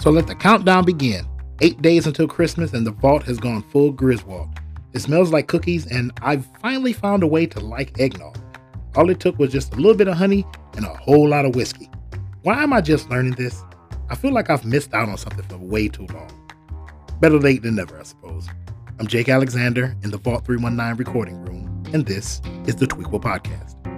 So let the countdown begin. Eight days until Christmas, and the vault has gone full Griswold. It smells like cookies, and I've finally found a way to like eggnog. All it took was just a little bit of honey and a whole lot of whiskey. Why am I just learning this? I feel like I've missed out on something for way too long. Better late than never, I suppose. I'm Jake Alexander in the Vault 319 recording room, and this is the Tweequel Podcast.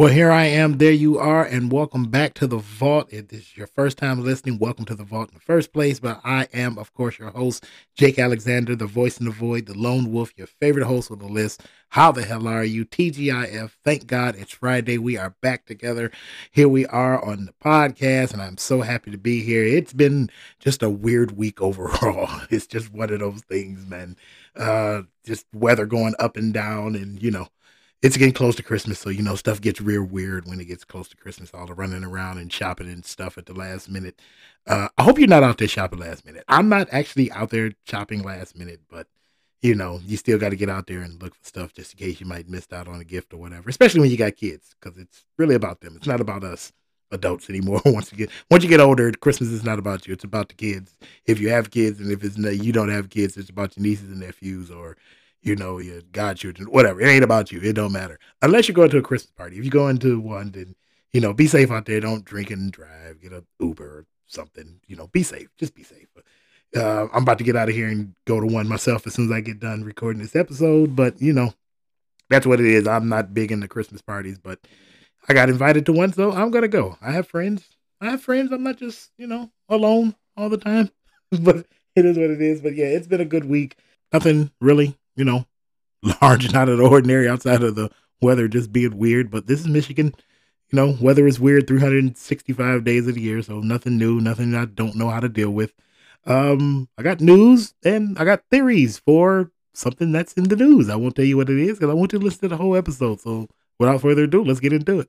Well, here I am. There you are, and welcome back to the Vault. If this is your first time listening, welcome to the Vault in the first place. But I am, of course, your host, Jake Alexander, the voice in the void, the lone wolf, your favorite host on the list. How the hell are you? TGIF. Thank God it's Friday. We are back together. Here we are on the podcast, and I'm so happy to be here. It's been just a weird week overall. It's just one of those things, man. Uh, just weather going up and down, and you know it's getting close to Christmas, so you know stuff gets real weird when it gets close to Christmas. All the running around and shopping and stuff at the last minute. Uh, I hope you're not out there shopping last minute. I'm not actually out there shopping last minute, but you know you still got to get out there and look for stuff just in case you might miss out on a gift or whatever. Especially when you got kids, because it's really about them. It's not about us adults anymore. once you get once you get older, Christmas is not about you. It's about the kids. If you have kids, and if it's you don't have kids, it's about your nieces and nephews or you know, your godchildren, whatever. It ain't about you. It don't matter. Unless you go to a Christmas party. If you go into one, then, you know, be safe out there. Don't drink and drive. Get a Uber or something. You know, be safe. Just be safe. Uh, I'm about to get out of here and go to one myself as soon as I get done recording this episode. But, you know, that's what it is. I'm not big into Christmas parties, but I got invited to one, so I'm going to go. I have friends. I have friends. I'm not just, you know, alone all the time. but it is what it is. But yeah, it's been a good week. Nothing really you know, large and out of the ordinary outside of the weather just being weird. But this is Michigan. You know, weather is weird 365 days of the year, so nothing new, nothing I don't know how to deal with. Um, I got news and I got theories for something that's in the news. I won't tell you what it is because I want you to listen to the whole episode. So without further ado, let's get into it.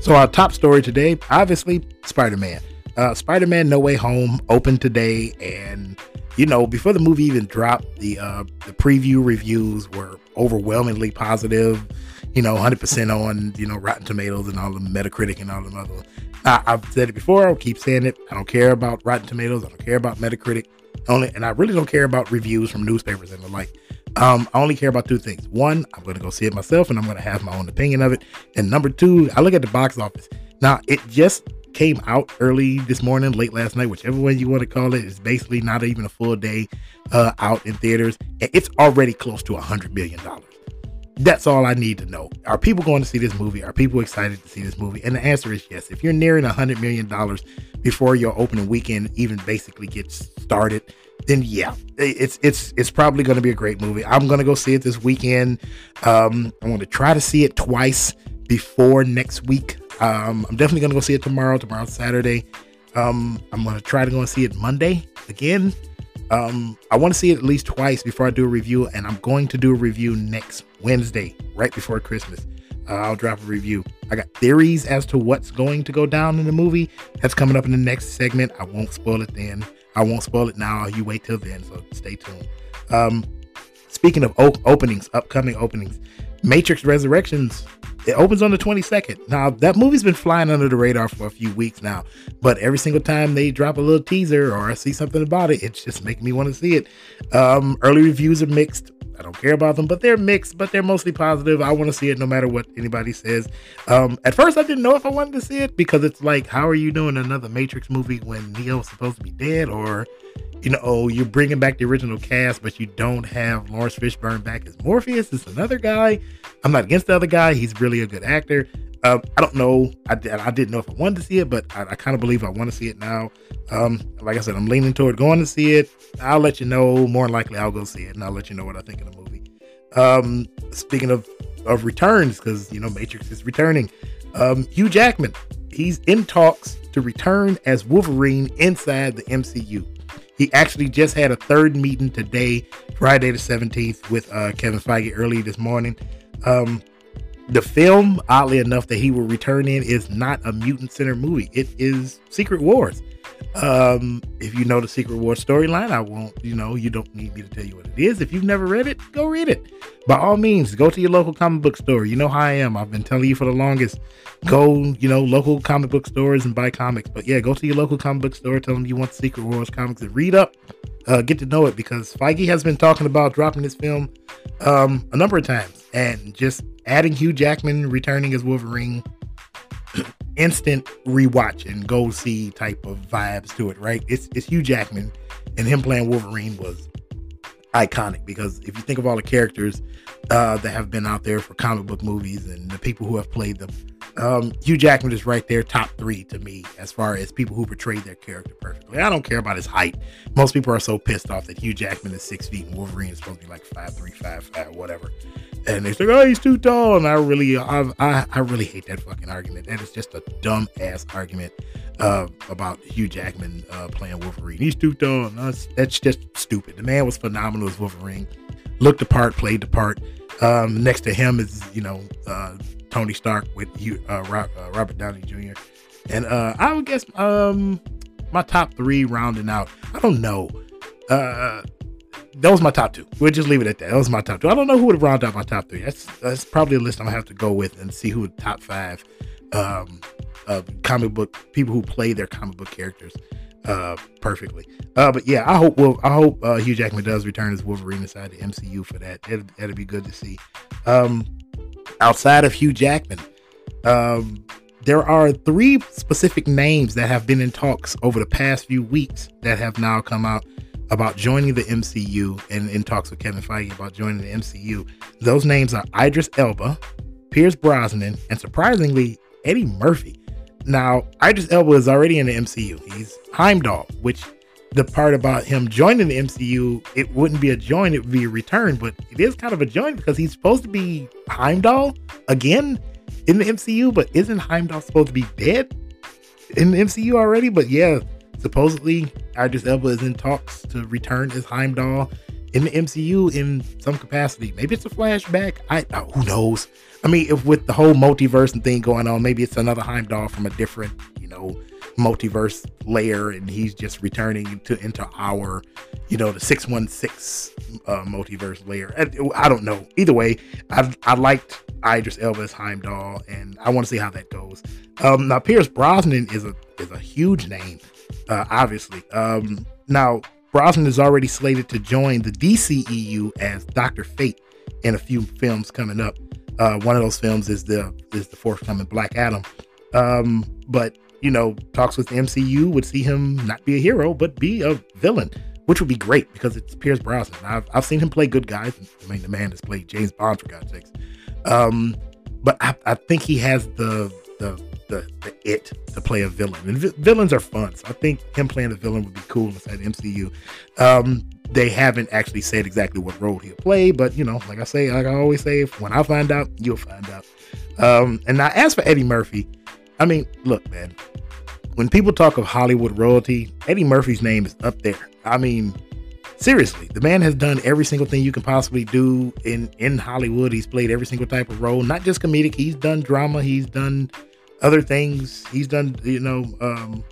So our top story today, obviously, Spider-Man uh, Spider-Man: No Way Home opened today, and you know, before the movie even dropped, the uh, the preview reviews were overwhelmingly positive. You know, 100% on you know Rotten Tomatoes and all the Metacritic and all the other. I, I've said it before. I'll keep saying it. I don't care about Rotten Tomatoes. I don't care about Metacritic. Only, and I really don't care about reviews from newspapers and the like. Um, I only care about two things. One, I'm going to go see it myself, and I'm going to have my own opinion of it. And number two, I look at the box office. Now, it just came out early this morning, late last night, whichever way you want to call it. It's basically not even a full day uh, out in theaters. And it's already close to a $100 million. That's all I need to know. Are people going to see this movie? Are people excited to see this movie? And the answer is yes. If you're nearing a $100 million before your opening weekend even basically gets started, then yeah, it's it's it's probably going to be a great movie. I'm going to go see it this weekend. Um, I want to try to see it twice before next week. Um, I'm definitely gonna go see it tomorrow. Tomorrow's Saturday. Um, I'm gonna try to go and see it Monday again. Um, I want to see it at least twice before I do a review, and I'm going to do a review next Wednesday, right before Christmas. Uh, I'll drop a review. I got theories as to what's going to go down in the movie. That's coming up in the next segment. I won't spoil it then. I won't spoil it now. You wait till then, so stay tuned. Um, speaking of op- openings, upcoming openings, Matrix Resurrections it opens on the 22nd. Now, that movie's been flying under the radar for a few weeks now, but every single time they drop a little teaser or I see something about it, it's just making me want to see it. Um, early reviews are mixed. I don't care about them, but they're mixed, but they're mostly positive. I want to see it no matter what anybody says. Um, at first, I didn't know if I wanted to see it because it's like, how are you doing another Matrix movie when Neo's supposed to be dead? Or you know, you're bringing back the original cast, but you don't have Laurence Fishburne back as Morpheus. It's another guy. I'm not against the other guy. He's really a good actor. Uh, I don't know. I, I didn't know if I wanted to see it, but I, I kind of believe I want to see it now. Um, like I said, I'm leaning toward going to see it. I'll let you know. More likely, I'll go see it, and I'll let you know what I think of the movie. Um, speaking of of returns, because you know Matrix is returning. Um, Hugh Jackman, he's in talks to return as Wolverine inside the MCU. He actually just had a third meeting today, Friday the 17th, with uh, Kevin Feige early this morning. Um, the film, oddly enough, that he will return in is not a mutant center movie. It is Secret Wars. Um, if you know the Secret Wars storyline, I won't, you know, you don't need me to tell you what it is. If you've never read it, go read it. By all means, go to your local comic book store. You know how I am. I've been telling you for the longest. Go, you know, local comic book stores and buy comics. But yeah, go to your local comic book store, tell them you want Secret Wars comics and read up, uh, get to know it because Feige has been talking about dropping this film um, a number of times and just adding Hugh Jackman returning as Wolverine instant rewatch and go see type of vibes to it, right? It's it's Hugh Jackman and him playing Wolverine was iconic because if you think of all the characters uh, that have been out there for comic book movies and the people who have played them, um, Hugh Jackman is right there, top three to me as far as people who portrayed their character perfectly. I don't care about his height. Most people are so pissed off that Hugh Jackman is six feet and Wolverine is supposed to be like five three, five five, whatever and they say, "Oh, he's too tall." And I really, I, I, I really hate that fucking argument. That is just a dumb ass argument uh, about Hugh Jackman uh, playing Wolverine. He's too tall. That's just stupid. The man was phenomenal as Wolverine. Looked the part, played the part. Um, next to him is you know uh, Tony Stark with uh, uh, Robert Downey Jr. And uh, I would guess um, my top three rounding out. I don't know. Uh, that was my top two. We'll just leave it at that. That was my top two. I don't know who would round out my top three. That's that's probably a list I'm gonna have to go with and see who the top five um, uh, comic book people who play their comic book characters uh, perfectly. Uh, but yeah, I hope well, I hope uh, Hugh Jackman does return as Wolverine inside the MCU for that. That'd, that'd be good to see. Um, outside of Hugh Jackman, um, there are three specific names that have been in talks over the past few weeks that have now come out about joining the MCU and in talks with Kevin Feige about joining the MCU. Those names are Idris Elba, Pierce Brosnan, and surprisingly, Eddie Murphy. Now, Idris Elba is already in the MCU. He's Heimdall, which the part about him joining the MCU, it wouldn't be a join, it would be a return, but it is kind of a join because he's supposed to be Heimdall again in the MCU, but isn't Heimdall supposed to be dead in the MCU already? But yeah, supposedly Idris Elba is in talks to return as Heimdall in the MCU in some capacity. Maybe it's a flashback. I uh, who knows. I mean, if with the whole multiverse and thing going on, maybe it's another Heimdall from a different, you know, multiverse layer, and he's just returning into into our, you know, the six one six uh, multiverse layer. I, I, don't know. Either way, I I liked Idris Elba as Heimdall, and I want to see how that goes. Um, now Pierce Brosnan is a is a huge name uh, obviously. Um, now, Brosnan is already slated to join the DCEU as Doctor Fate in a few films coming up. Uh, one of those films is the is the forthcoming Black Adam. Um, but you know, talks with the MCU would see him not be a hero, but be a villain, which would be great because it's Pierce Brosnan. I've, I've seen him play good guys. I mean, the man has played James Bond for God's sakes. Um, but I, I think he has the the the, the it to play a villain. And vi- villains are fun. So I think him playing a villain would be cool inside MCU. Um, they haven't actually said exactly what role he'll play, but you know, like I say, like I always say, when I find out, you'll find out. Um, and now as for Eddie Murphy, I mean, look, man, when people talk of Hollywood royalty, Eddie Murphy's name is up there. I mean, seriously, the man has done every single thing you can possibly do in in Hollywood. He's played every single type of role, not just comedic. He's done drama. He's done other things. He's done, you know, um,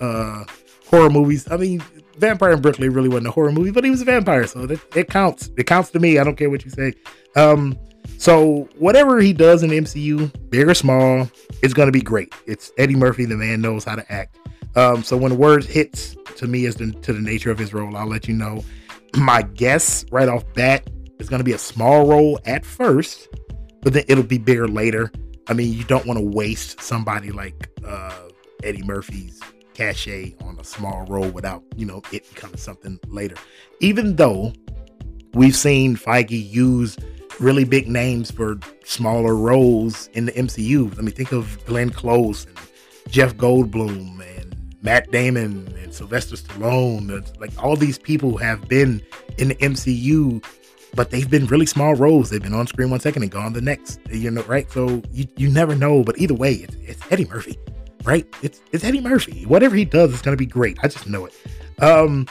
uh, horror movies. I mean, Vampire in Brooklyn really wasn't a horror movie, but he was a vampire, so that, it counts. It counts to me. I don't care what you say. Um, so whatever he does in the MCU, big or small, it's gonna be great. It's Eddie Murphy. The man knows how to act. Um, so when the word hits to me as the, to the nature of his role, I'll let you know. My guess right off bat is gonna be a small role at first, but then it'll be bigger later. I mean, you don't want to waste somebody like uh, Eddie Murphy's cachet on a small role without, you know, it becoming something later. Even though we've seen Feige use really big names for smaller roles in the MCU. I mean, think of Glenn Close and Jeff Goldblum and Matt Damon and Sylvester Stallone. Like all these people have been in the MCU, but they've been really small roles. They've been on screen one second and gone the next. You know, right? So you, you never know. But either way, it's, it's Eddie Murphy, right? It's it's Eddie Murphy. Whatever he does, it's gonna be great. I just know it. Um,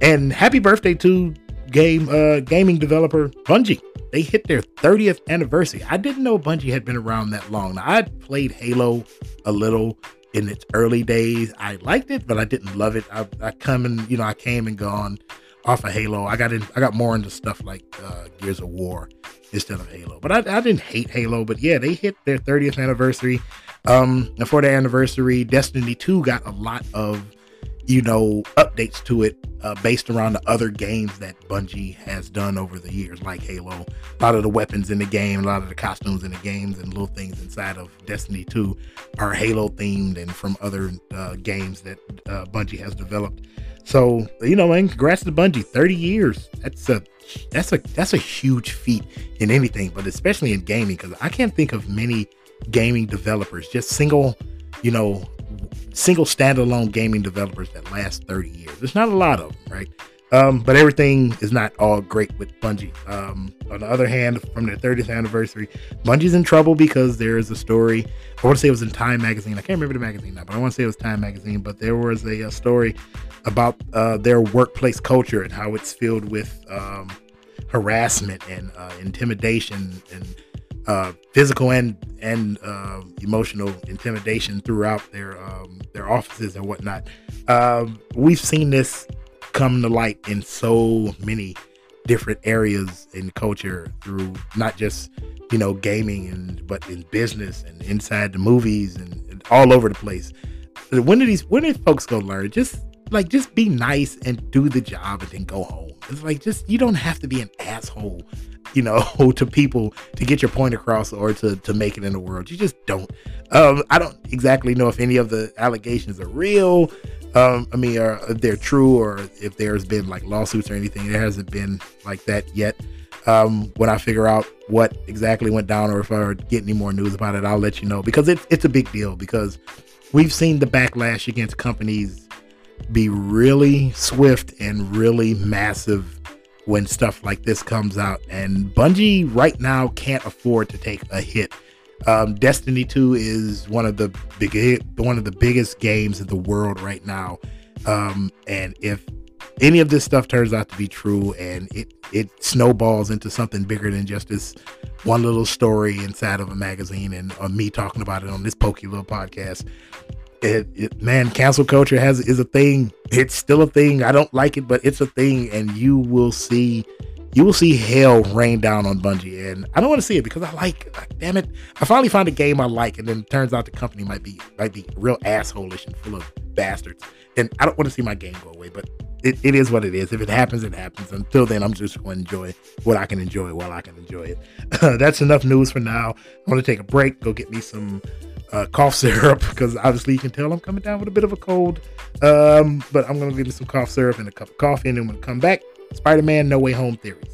and happy birthday to game uh gaming developer Bungie. They hit their 30th anniversary. I didn't know Bungie had been around that long. Now, I played Halo a little in its early days. I liked it, but I didn't love it. I, I come and you know I came and gone off of Halo. I got in. I got more into stuff like uh, Gears of War instead of Halo. But I, I didn't hate Halo. But yeah, they hit their 30th anniversary. Um, for their anniversary, Destiny 2 got a lot of you know, updates to it uh, based around the other games that Bungie has done over the years, like Halo. A lot of the weapons in the game, a lot of the costumes in the games, and little things inside of Destiny 2 are Halo themed and from other uh, games that uh, Bungie has developed. So, you know, man, congrats to Bungie. 30 years. That's a that's a that's a huge feat in anything, but especially in gaming, because I can't think of many gaming developers, just single, you know, single standalone gaming developers that last 30 years. There's not a lot of them, right? Um, but everything is not all great with Bungie. Um, on the other hand, from their 30th anniversary, Bungie's in trouble because there is a story. I want to say it was in Time Magazine. I can't remember the magazine now, but I want to say it was Time Magazine. But there was a, a story about uh, their workplace culture and how it's filled with um, harassment and uh, intimidation and uh, physical and and uh, emotional intimidation throughout their um, their offices and whatnot. Um, we've seen this come to light in so many different areas in culture through not just you know gaming and but in business and inside the movies and, and all over the place. When do these when did folks go learn? Just like just be nice and do the job and then go home. It's like just you don't have to be an asshole you know, to people to get your point across or to, to make it in the world. You just don't. Um, I don't exactly know if any of the allegations are real. Um, I mean, if they're true or if there's been like lawsuits or anything. There hasn't been like that yet. Um, when I figure out what exactly went down or if I get any more news about it, I'll let you know because it's it's a big deal because we've seen the backlash against companies be really swift and really massive when stuff like this comes out. And Bungie right now can't afford to take a hit. Um, Destiny 2 is one of the big, one of the biggest games in the world right now. Um, and if any of this stuff turns out to be true and it it snowballs into something bigger than just this one little story inside of a magazine and uh, me talking about it on this pokey little podcast it, it, man, cancel culture has is a thing. It's still a thing. I don't like it, but it's a thing, and you will see, you will see hell rain down on Bungie. And I don't want to see it because I like, damn it, I finally found a game I like, and then it turns out the company might be might be real assholish and full of bastards. And I don't want to see my game go away, but it, it is what it is. If it happens, it happens. Until then, I'm just going to enjoy what I can enjoy while I can enjoy it. that's enough news for now. I want to take a break, go get me some uh, cough syrup because obviously you can tell I'm coming down with a bit of a cold. Um, but I'm gonna give me some cough syrup and a cup of coffee, and then when I come back, Spider-Man: No Way Home theories.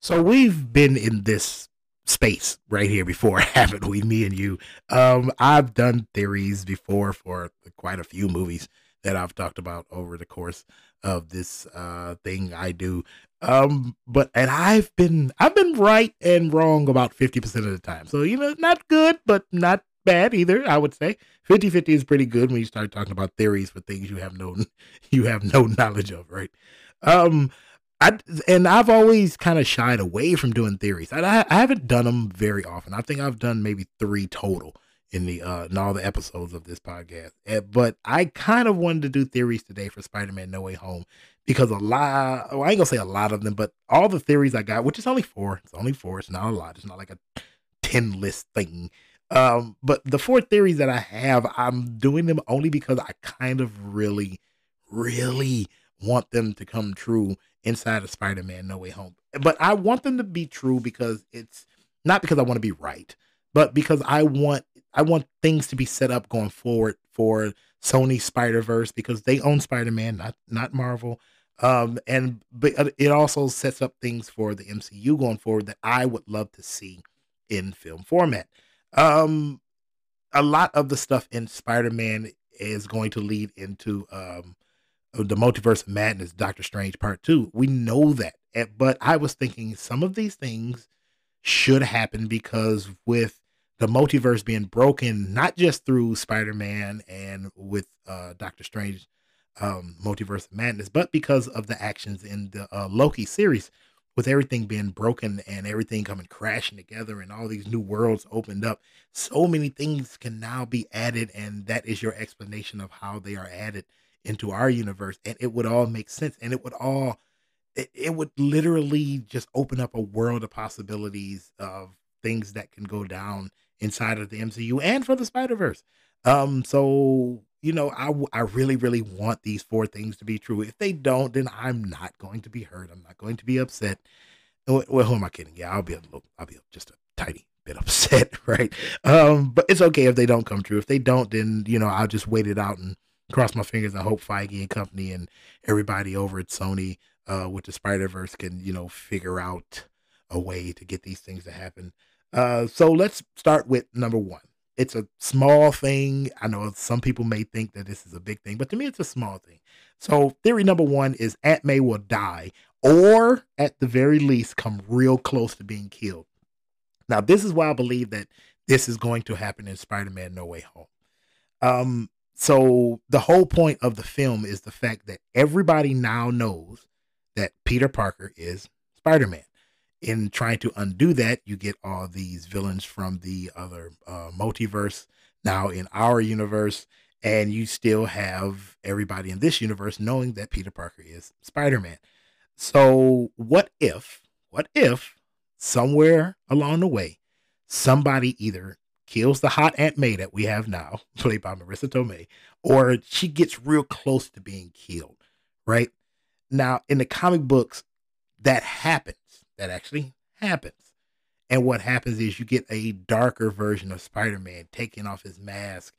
So we've been in this space right here before, haven't we? Me and you. Um, I've done theories before for quite a few movies that I've talked about over the course of this uh thing I do. Um but and I've been I've been right and wrong about 50% of the time. So you know, not good but not bad either, I would say. 50-50 is pretty good when you start talking about theories for things you have no you have no knowledge of, right? Um I and I've always kind of shied away from doing theories. I, I haven't done them very often. I think I've done maybe 3 total in the uh in all the episodes of this podcast. Eh, but I kind of wanted to do theories today for Spider-Man No Way Home because a lot well, I ain't gonna say a lot of them, but all the theories I got, which is only four, it's only four, it's not a lot, it's not like a 10 list thing. Um, but the four theories that I have, I'm doing them only because I kind of really, really want them to come true inside of Spider-Man No Way Home. But I want them to be true because it's not because I want to be right, but because I want I want things to be set up going forward for Sony Spider Verse because they own Spider Man, not not Marvel. Um, and but uh, it also sets up things for the MCU going forward that I would love to see in film format. Um, a lot of the stuff in Spider Man is going to lead into um the multiverse of madness, Doctor Strange Part Two. We know that, but I was thinking some of these things should happen because with the multiverse being broken, not just through Spider Man and with uh, Doctor Strange um, Multiverse Madness, but because of the actions in the uh, Loki series, with everything being broken and everything coming crashing together and all these new worlds opened up, so many things can now be added. And that is your explanation of how they are added into our universe. And it would all make sense. And it would all, it, it would literally just open up a world of possibilities of things that can go down inside of the MCU and for the Spider Verse. Um, so you know, I I really really want these four things to be true. If they don't, then I'm not going to be hurt. I'm not going to be upset. Well, who am I kidding? Yeah, I'll be a little, I'll be just a tiny bit upset, right? Um, but it's okay if they don't come true. If they don't, then you know I'll just wait it out and cross my fingers and hope Feige and company and everybody over at Sony uh, with the Spider Verse can you know figure out a way to get these things to happen. Uh, so let's start with number one. It's a small thing. I know some people may think that this is a big thing, but to me, it's a small thing. So, theory number one is Aunt May will die, or at the very least, come real close to being killed. Now, this is why I believe that this is going to happen in Spider Man No Way Home. Um, so, the whole point of the film is the fact that everybody now knows that Peter Parker is Spider Man in trying to undo that, you get all these villains from the other uh, multiverse now in our universe, and you still have everybody in this universe knowing that Peter Parker is Spider Man. So, what if, what if somewhere along the way, somebody either kills the hot Aunt May that we have now, played by Marisa Tomei, or she gets real close to being killed, right? Now, in the comic books, that happens that actually happens. And what happens is you get a darker version of Spider Man taking off his mask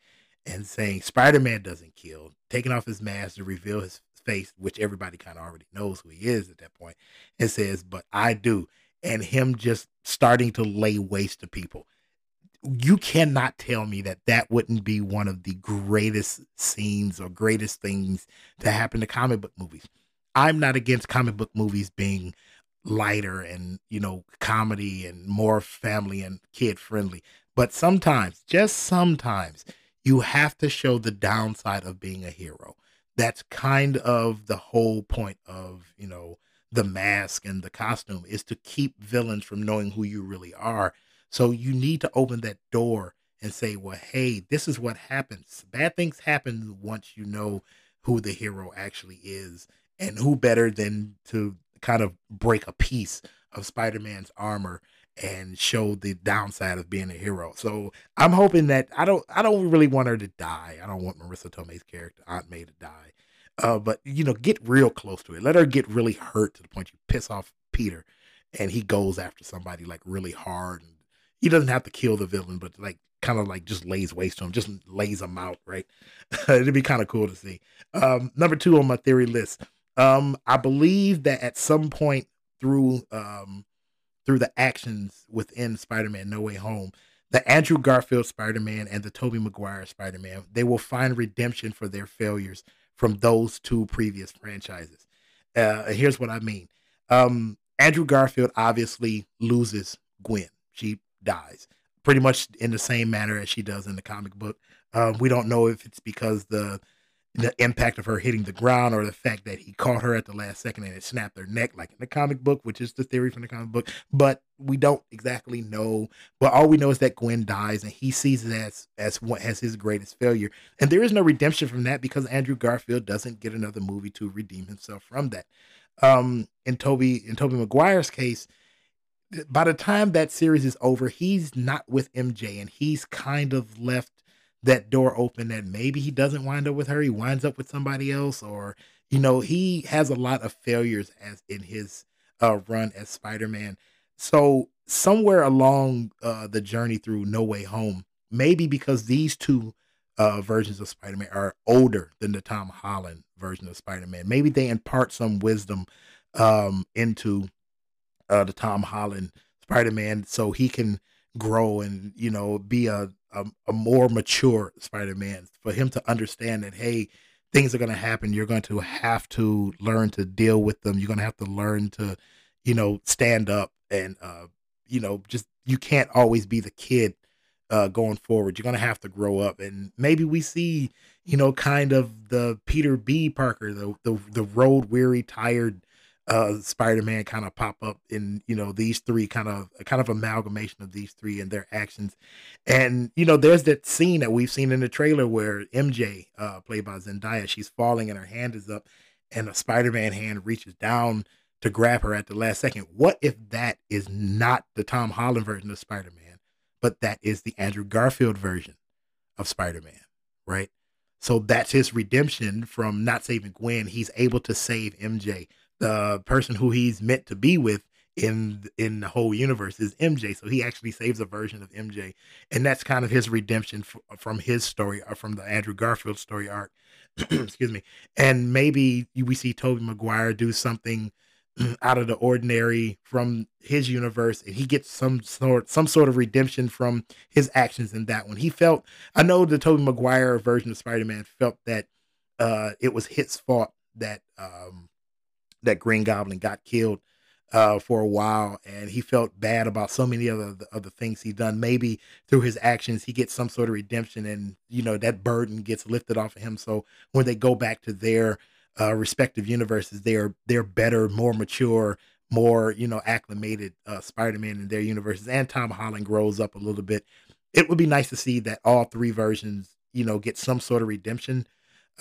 and saying Spider Man doesn't kill, taking off his mask to reveal his face, which everybody kind of already knows who he is at that point, and says, But I do. And him just starting to lay waste to people. You cannot tell me that that wouldn't be one of the greatest scenes or greatest things to happen to comic book movies. I'm not against comic book movies being lighter and you know comedy and more family and kid friendly. But sometimes just sometimes you have to show the downside of being a hero. That's kind of the whole point of you know the mask and the costume is to keep villains from knowing who you really are. So you need to open that door and say well hey this is what happens. Bad things happen once you know who the hero actually is and who better than to kind of break a piece of Spider-Man's armor and show the downside of being a hero. So I'm hoping that I don't I don't really want her to die. I don't want Marisa Tomei's character Aunt May to die. Uh, but you know, get real close to it. Let her get really hurt to the point you piss off Peter, and he goes after somebody like really hard. And he doesn't have to kill the villain, but like kind of like just lays waste to him, just lays him out. Right? It'd be kind of cool to see. Um, number two on my theory list um, I believe that at some point through um through the actions within Spider-Man No Way Home, the Andrew Garfield Spider-Man and the Tobey Maguire Spider-Man, they will find redemption for their failures from those two previous franchises. Uh, here's what I mean. Um, Andrew Garfield obviously loses Gwen. She dies pretty much in the same manner as she does in the comic book. Um, we don't know if it's because the the impact of her hitting the ground or the fact that he caught her at the last second and it snapped her neck, like in the comic book, which is the theory from the comic book. But we don't exactly know. But all we know is that Gwen dies and he sees it as as what his greatest failure. And there is no redemption from that because Andrew Garfield doesn't get another movie to redeem himself from that. Um in Tobey in Tobey Maguire's case, by the time that series is over, he's not with MJ and he's kind of left that door open that maybe he doesn't wind up with her, he winds up with somebody else, or you know, he has a lot of failures as in his uh, run as Spider-Man. So somewhere along uh, the journey through No Way Home, maybe because these two uh, versions of Spider Man are older than the Tom Holland version of Spider Man. Maybe they impart some wisdom um, into uh, the Tom Holland Spider Man so he can grow and you know be a a, a more mature Spider Man for him to understand that hey things are going to happen you're going to have to learn to deal with them you're going to have to learn to you know stand up and uh you know just you can't always be the kid uh, going forward. You're gonna have to grow up, and maybe we see, you know, kind of the Peter B. Parker, the the, the road weary, tired uh, Spider-Man kind of pop up in you know these three kind of kind of amalgamation of these three and their actions, and you know there's that scene that we've seen in the trailer where MJ, uh, played by Zendaya, she's falling and her hand is up, and a Spider-Man hand reaches down to grab her at the last second. What if that is not the Tom Holland version of Spider-Man? but that is the Andrew Garfield version of Spider Man, right? So that's his redemption from not saving Gwen. He's able to save MJ. The person who he's meant to be with in in the whole universe is MJ. So he actually saves a version of MJ, and that's kind of his redemption f- from his story, or uh, from the Andrew Garfield story arc. Excuse me. And maybe we see Tobey Maguire do something out of the ordinary from his universe and he gets some sort some sort of redemption from his actions in that one. He felt I know the Tobey Maguire version of Spider-Man felt that uh it was his fault that um that Green Goblin got killed uh for a while and he felt bad about so many other of the things he done. Maybe through his actions he gets some sort of redemption and you know that burden gets lifted off of him. So when they go back to their uh, respective universes, they're they're better, more mature, more you know acclimated uh, Spider-Man in their universes, and Tom Holland grows up a little bit. It would be nice to see that all three versions, you know, get some sort of redemption.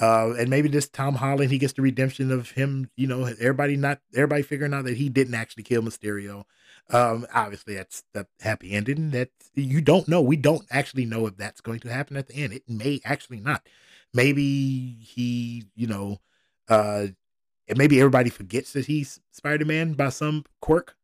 Uh, and maybe this Tom Holland, he gets the redemption of him. You know, everybody not everybody figuring out that he didn't actually kill Mysterio. Um, obviously, that's the happy ending. That you don't know. We don't actually know if that's going to happen at the end. It may actually not. Maybe he, you know, uh, maybe everybody forgets that he's Spider Man by some quirk,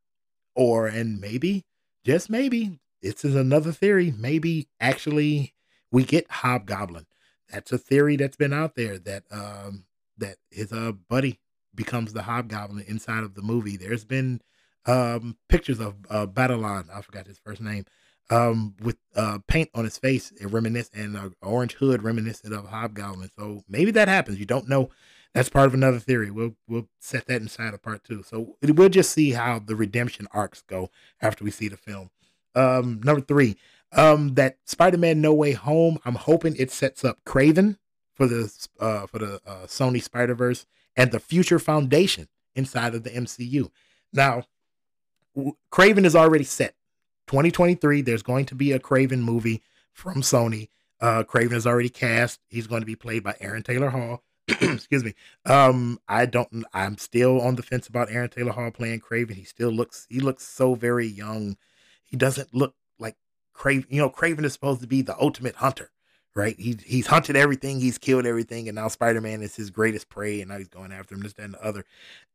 or and maybe just maybe this is another theory. Maybe actually we get Hobgoblin. That's a theory that's been out there that um that his uh buddy becomes the Hobgoblin inside of the movie. There's been um pictures of uh I forgot his first name, um with uh paint on his face, reminiscent and an orange hood reminiscent of Hobgoblin. So maybe that happens. You don't know that's part of another theory. We'll we'll set that inside of part two. So we'll just see how the redemption arcs go after we see the film. Um, number three, um, that Spider-Man No Way Home. I'm hoping it sets up Kraven for the uh for the uh, Sony Spider Verse and the Future Foundation inside of the MCU. Now, Kraven is already set. 2023. There's going to be a Kraven movie from Sony. Uh, Kraven is already cast. He's going to be played by Aaron Taylor Hall. excuse me. Um, I don't. I'm still on the fence about Aaron Taylor Hall playing Kraven. He still looks. He looks so very young. He doesn't look like Kraven. You know, Kraven is supposed to be the ultimate hunter, right? He he's hunted everything. He's killed everything, and now Spider Man is his greatest prey, and now he's going after him. This and the other.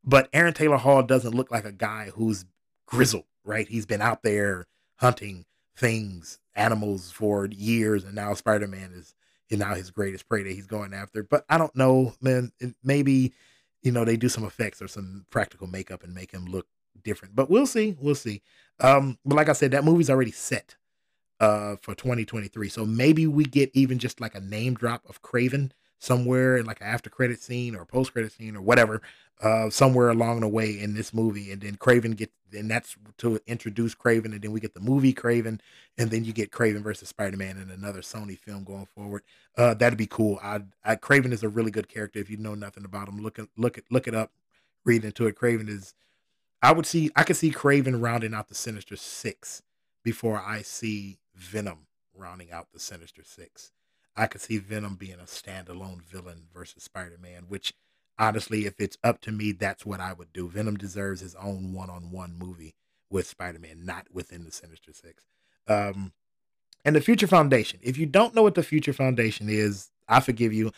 But Aaron Taylor Hall doesn't look like a guy who's grizzled, right? He's been out there hunting things, animals for years, and now Spider Man is is now his greatest prey that he's going after. But I don't know, man. It, maybe you know they do some effects or some practical makeup and make him look different. But we'll see. We'll see. Um, but like I said, that movie's already set uh for 2023. So maybe we get even just like a name drop of Kraven somewhere in like an after credit scene or post credit scene or whatever, uh, somewhere along the way in this movie. And then Kraven get, and that's to introduce Kraven. And then we get the movie Kraven. And then you get Kraven versus Spider Man in another Sony film going forward. Uh, that'd be cool. I, I, Kraven is a really good character. If you know nothing about him, look at, look at, look it up, read into it. Kraven is, I would see, I could see Kraven rounding out the Sinister Six before I see Venom rounding out the Sinister Six. I could see Venom being a standalone villain versus Spider Man, which honestly, if it's up to me, that's what I would do. Venom deserves his own one on one movie with Spider Man, not within the Sinister Six. Um, and the Future Foundation. If you don't know what the Future Foundation is, I forgive you.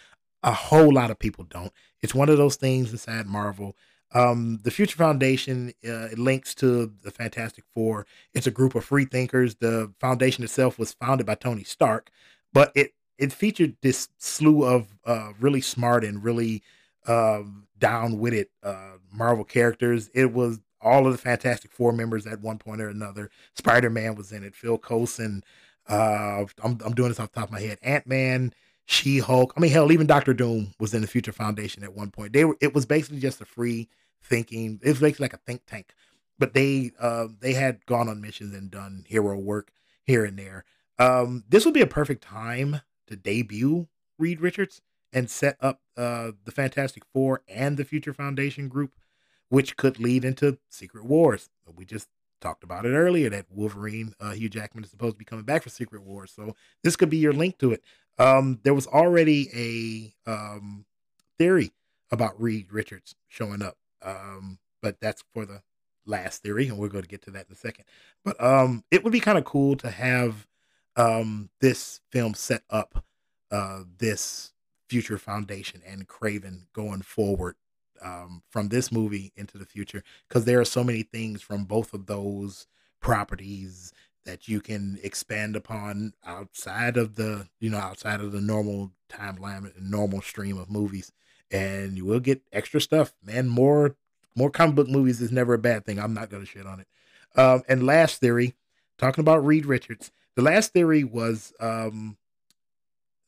A whole lot of people don't. It's one of those things inside Marvel. Um, the Future Foundation uh, links to the Fantastic Four. It's a group of free thinkers. The foundation itself was founded by Tony Stark, but it it featured this slew of uh, really smart and really down-witted uh, Marvel characters. It was all of the Fantastic Four members at one point or another. Spider Man was in it. Phil Coulson. Uh, I'm I'm doing this off the top of my head. Ant Man. She Hulk. I mean, hell, even Doctor Doom was in the Future Foundation at one point. They were. It was basically just a free thinking. It basically like a think tank, but they uh, they had gone on missions and done hero work here and there. Um, this would be a perfect time to debut Reed Richards and set up uh, the Fantastic Four and the Future Foundation group, which could lead into Secret Wars. We just talked about it earlier that Wolverine, uh, Hugh Jackman is supposed to be coming back for Secret Wars, so this could be your link to it. Um, there was already a um, theory about Reed Richards showing up, um, but that's for the last theory, and we're going to get to that in a second. But um, it would be kind of cool to have um, this film set up uh, this future foundation and Kraven going forward um, from this movie into the future because there are so many things from both of those properties that you can expand upon outside of the you know outside of the normal timeline and normal stream of movies and you will get extra stuff man. More more comic book movies is never a bad thing. I'm not gonna shit on it. Um, and last theory talking about reed richards. The last theory was um,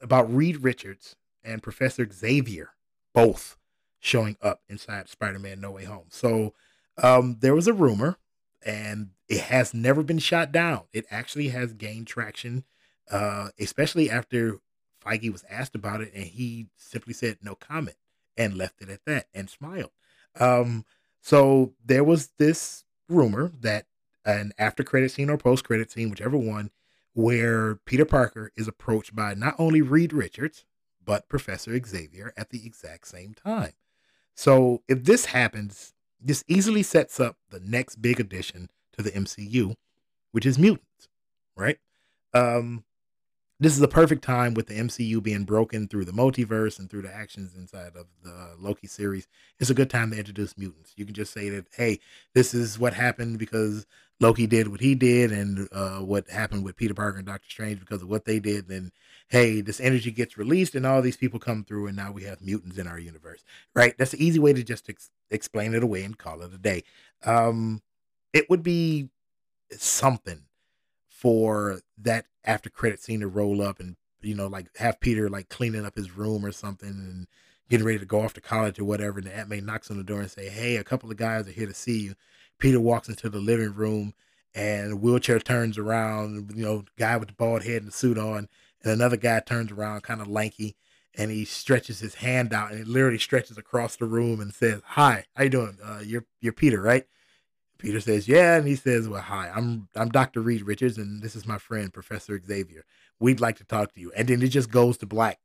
about reed richards and Professor Xavier both showing up inside Spider-Man No Way Home. So um, there was a rumor, and it has never been shot down. It actually has gained traction, uh, especially after Feige was asked about it, and he simply said no comment and left it at that and smiled. Um, so there was this rumor that an after credit scene or post credit scene, whichever one, where Peter Parker is approached by not only Reed Richards, but Professor Xavier at the exact same time. So if this happens, this easily sets up the next big addition to the MCU, which is mutants, right? Um, this is a perfect time with the MCU being broken through the multiverse and through the actions inside of the Loki series. It's a good time to introduce mutants. You can just say that, hey, this is what happened because Loki did what he did, and uh, what happened with Peter Parker and Doctor Strange because of what they did. Then, hey, this energy gets released, and all these people come through, and now we have mutants in our universe, right? That's an easy way to just ex- explain it away and call it a day. Um, it would be something for that after credit scene to roll up and you know like have Peter like cleaning up his room or something and getting ready to go off to college or whatever. And the Aunt May knocks on the door and say, "Hey, a couple of guys are here to see you." Peter walks into the living room and wheelchair turns around. You know, guy with the bald head and the suit on, and another guy turns around, kind of lanky, and he stretches his hand out and it literally stretches across the room and says, "Hi, how you doing? Uh, you're you're Peter, right?" Peter says, "Yeah," and he says, "Well, hi, I'm I'm Dr. Reed Richards, and this is my friend Professor Xavier. We'd like to talk to you." And then it just goes to black.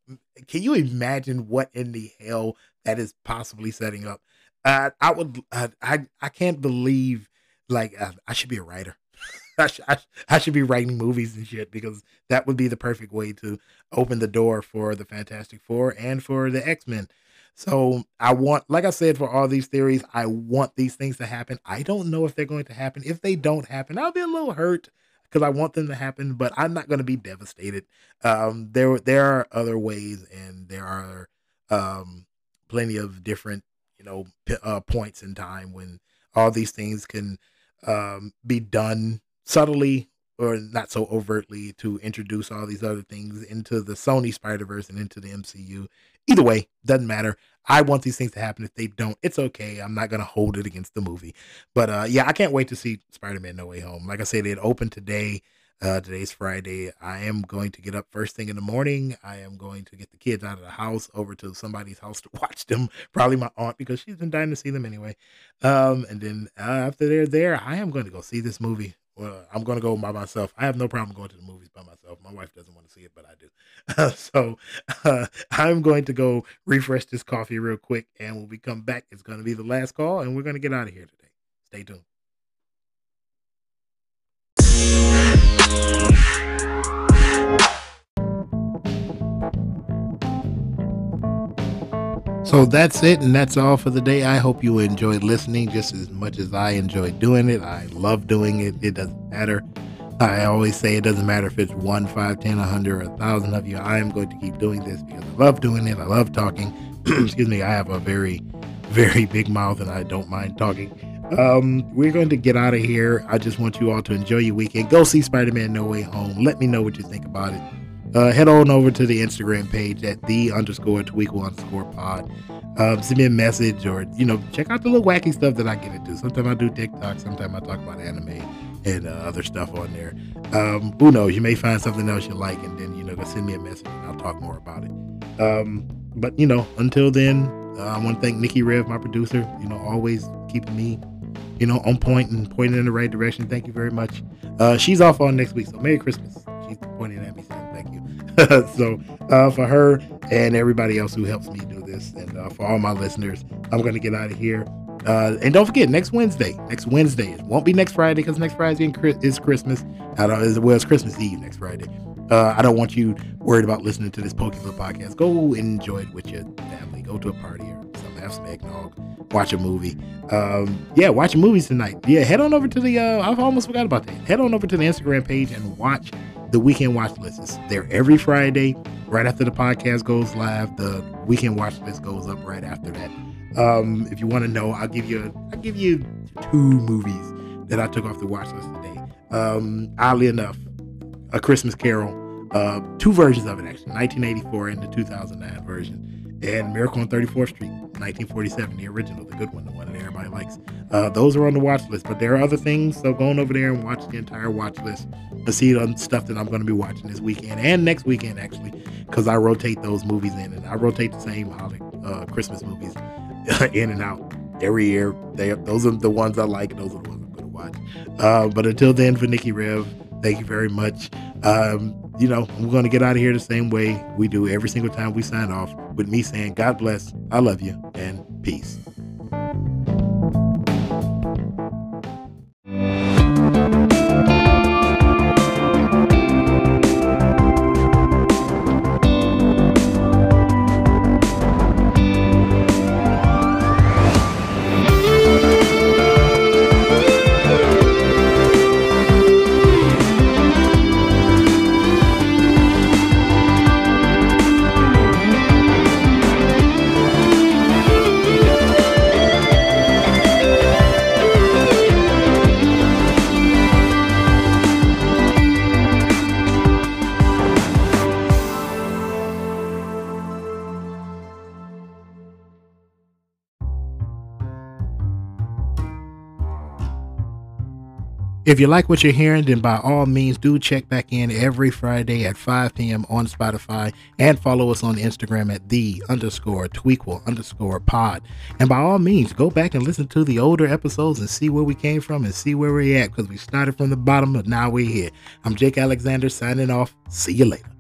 Can you imagine what in the hell that is possibly setting up? Uh, I would, uh, I I can't believe like uh, I should be a writer. I, sh- I, I should be writing movies and shit because that would be the perfect way to open the door for the Fantastic Four and for the X Men. So I want, like I said, for all these theories, I want these things to happen. I don't know if they're going to happen. If they don't happen, I'll be a little hurt because I want them to happen, but I'm not going to be devastated. Um, there, there are other ways, and there are um, plenty of different, you know, uh, points in time when all these things can um, be done subtly or not so overtly to introduce all these other things into the Sony Spider Verse and into the MCU. Either way, doesn't matter. I want these things to happen. If they don't, it's okay. I'm not gonna hold it against the movie. But uh, yeah, I can't wait to see Spider-Man No Way Home. Like I said, it opened today. Uh, today's Friday. I am going to get up first thing in the morning. I am going to get the kids out of the house over to somebody's house to watch them. Probably my aunt because she's been dying to see them anyway. Um, and then uh, after they're there, I am going to go see this movie well, I'm going to go by myself. I have no problem going to the movies by myself. My wife doesn't want to see it, but I do. So uh, I'm going to go refresh this coffee real quick. And when we come back, it's going to be the last call, and we're going to get out of here today. Stay tuned. So that's it, and that's all for the day. I hope you enjoyed listening just as much as I enjoy doing it. I love doing it. It doesn't matter. I always say it doesn't matter if it's one, five, ten, a hundred, or a thousand of you. I am going to keep doing this because I love doing it. I love talking. Excuse me. I have a very, very big mouth, and I don't mind talking. Um, we're going to get out of here. I just want you all to enjoy your weekend. Go see Spider Man No Way Home. Let me know what you think about it uh, head on over to the Instagram page at the underscore tweequel underscore pod. Um, send me a message or, you know, check out the little wacky stuff that I get into. Sometimes I do TikTok, sometimes I talk about anime and uh, other stuff on there. Um, who knows? You may find something else you like and then, you know, go send me a message and I'll talk more about it. Um, but, you know, until then, uh, I want to thank Nikki Rev, my producer, you know, always keeping me you know, on point and pointing in the right direction. Thank you very much. Uh, she's off on next week, so Merry Christmas. She's pointing at me. so uh, for her and everybody else who helps me do this, and uh, for all my listeners, I'm going to get out of here. Uh, and don't forget, next Wednesday, next Wednesday, it won't be next Friday because next Friday is Christmas. I don't, well, it's Christmas Eve next Friday. Uh, I don't want you worried about listening to this Pokemon podcast. Go enjoy it with your family. Go to a party or something. Have some eggnog. Watch a movie. Um, yeah, watch movies tonight. Yeah, head on over to the. Uh, I've almost forgot about that. Head on over to the Instagram page and watch the weekend watch list. It's there every Friday, right after the podcast goes live. The weekend watch list goes up right after that. Um, if you want to know, I'll give you. I'll give you two movies that I took off the watch list today. Um, oddly enough, a Christmas Carol. Uh, two versions of it actually, 1984 and the 2009 version, and Miracle on 34th Street, 1947, the original, the good one, the one that everybody likes. Uh, those are on the watch list, but there are other things. So going over there and watch the entire watch list to see the stuff that I'm going to be watching this weekend and next weekend actually, because I rotate those movies in and I rotate the same holiday uh, Christmas movies in and out every year. They those are the ones I like. Those are the ones I'm going to watch. Uh, but until then, for Nikki Rev. Thank you very much. Um, you know, we're going to get out of here the same way we do every single time we sign off with me saying, God bless, I love you, and peace. If you like what you're hearing, then by all means do check back in every Friday at 5 p.m. on Spotify and follow us on Instagram at the underscore tweequel underscore pod. And by all means, go back and listen to the older episodes and see where we came from and see where we're at because we started from the bottom, but now we're here. I'm Jake Alexander signing off. See you later.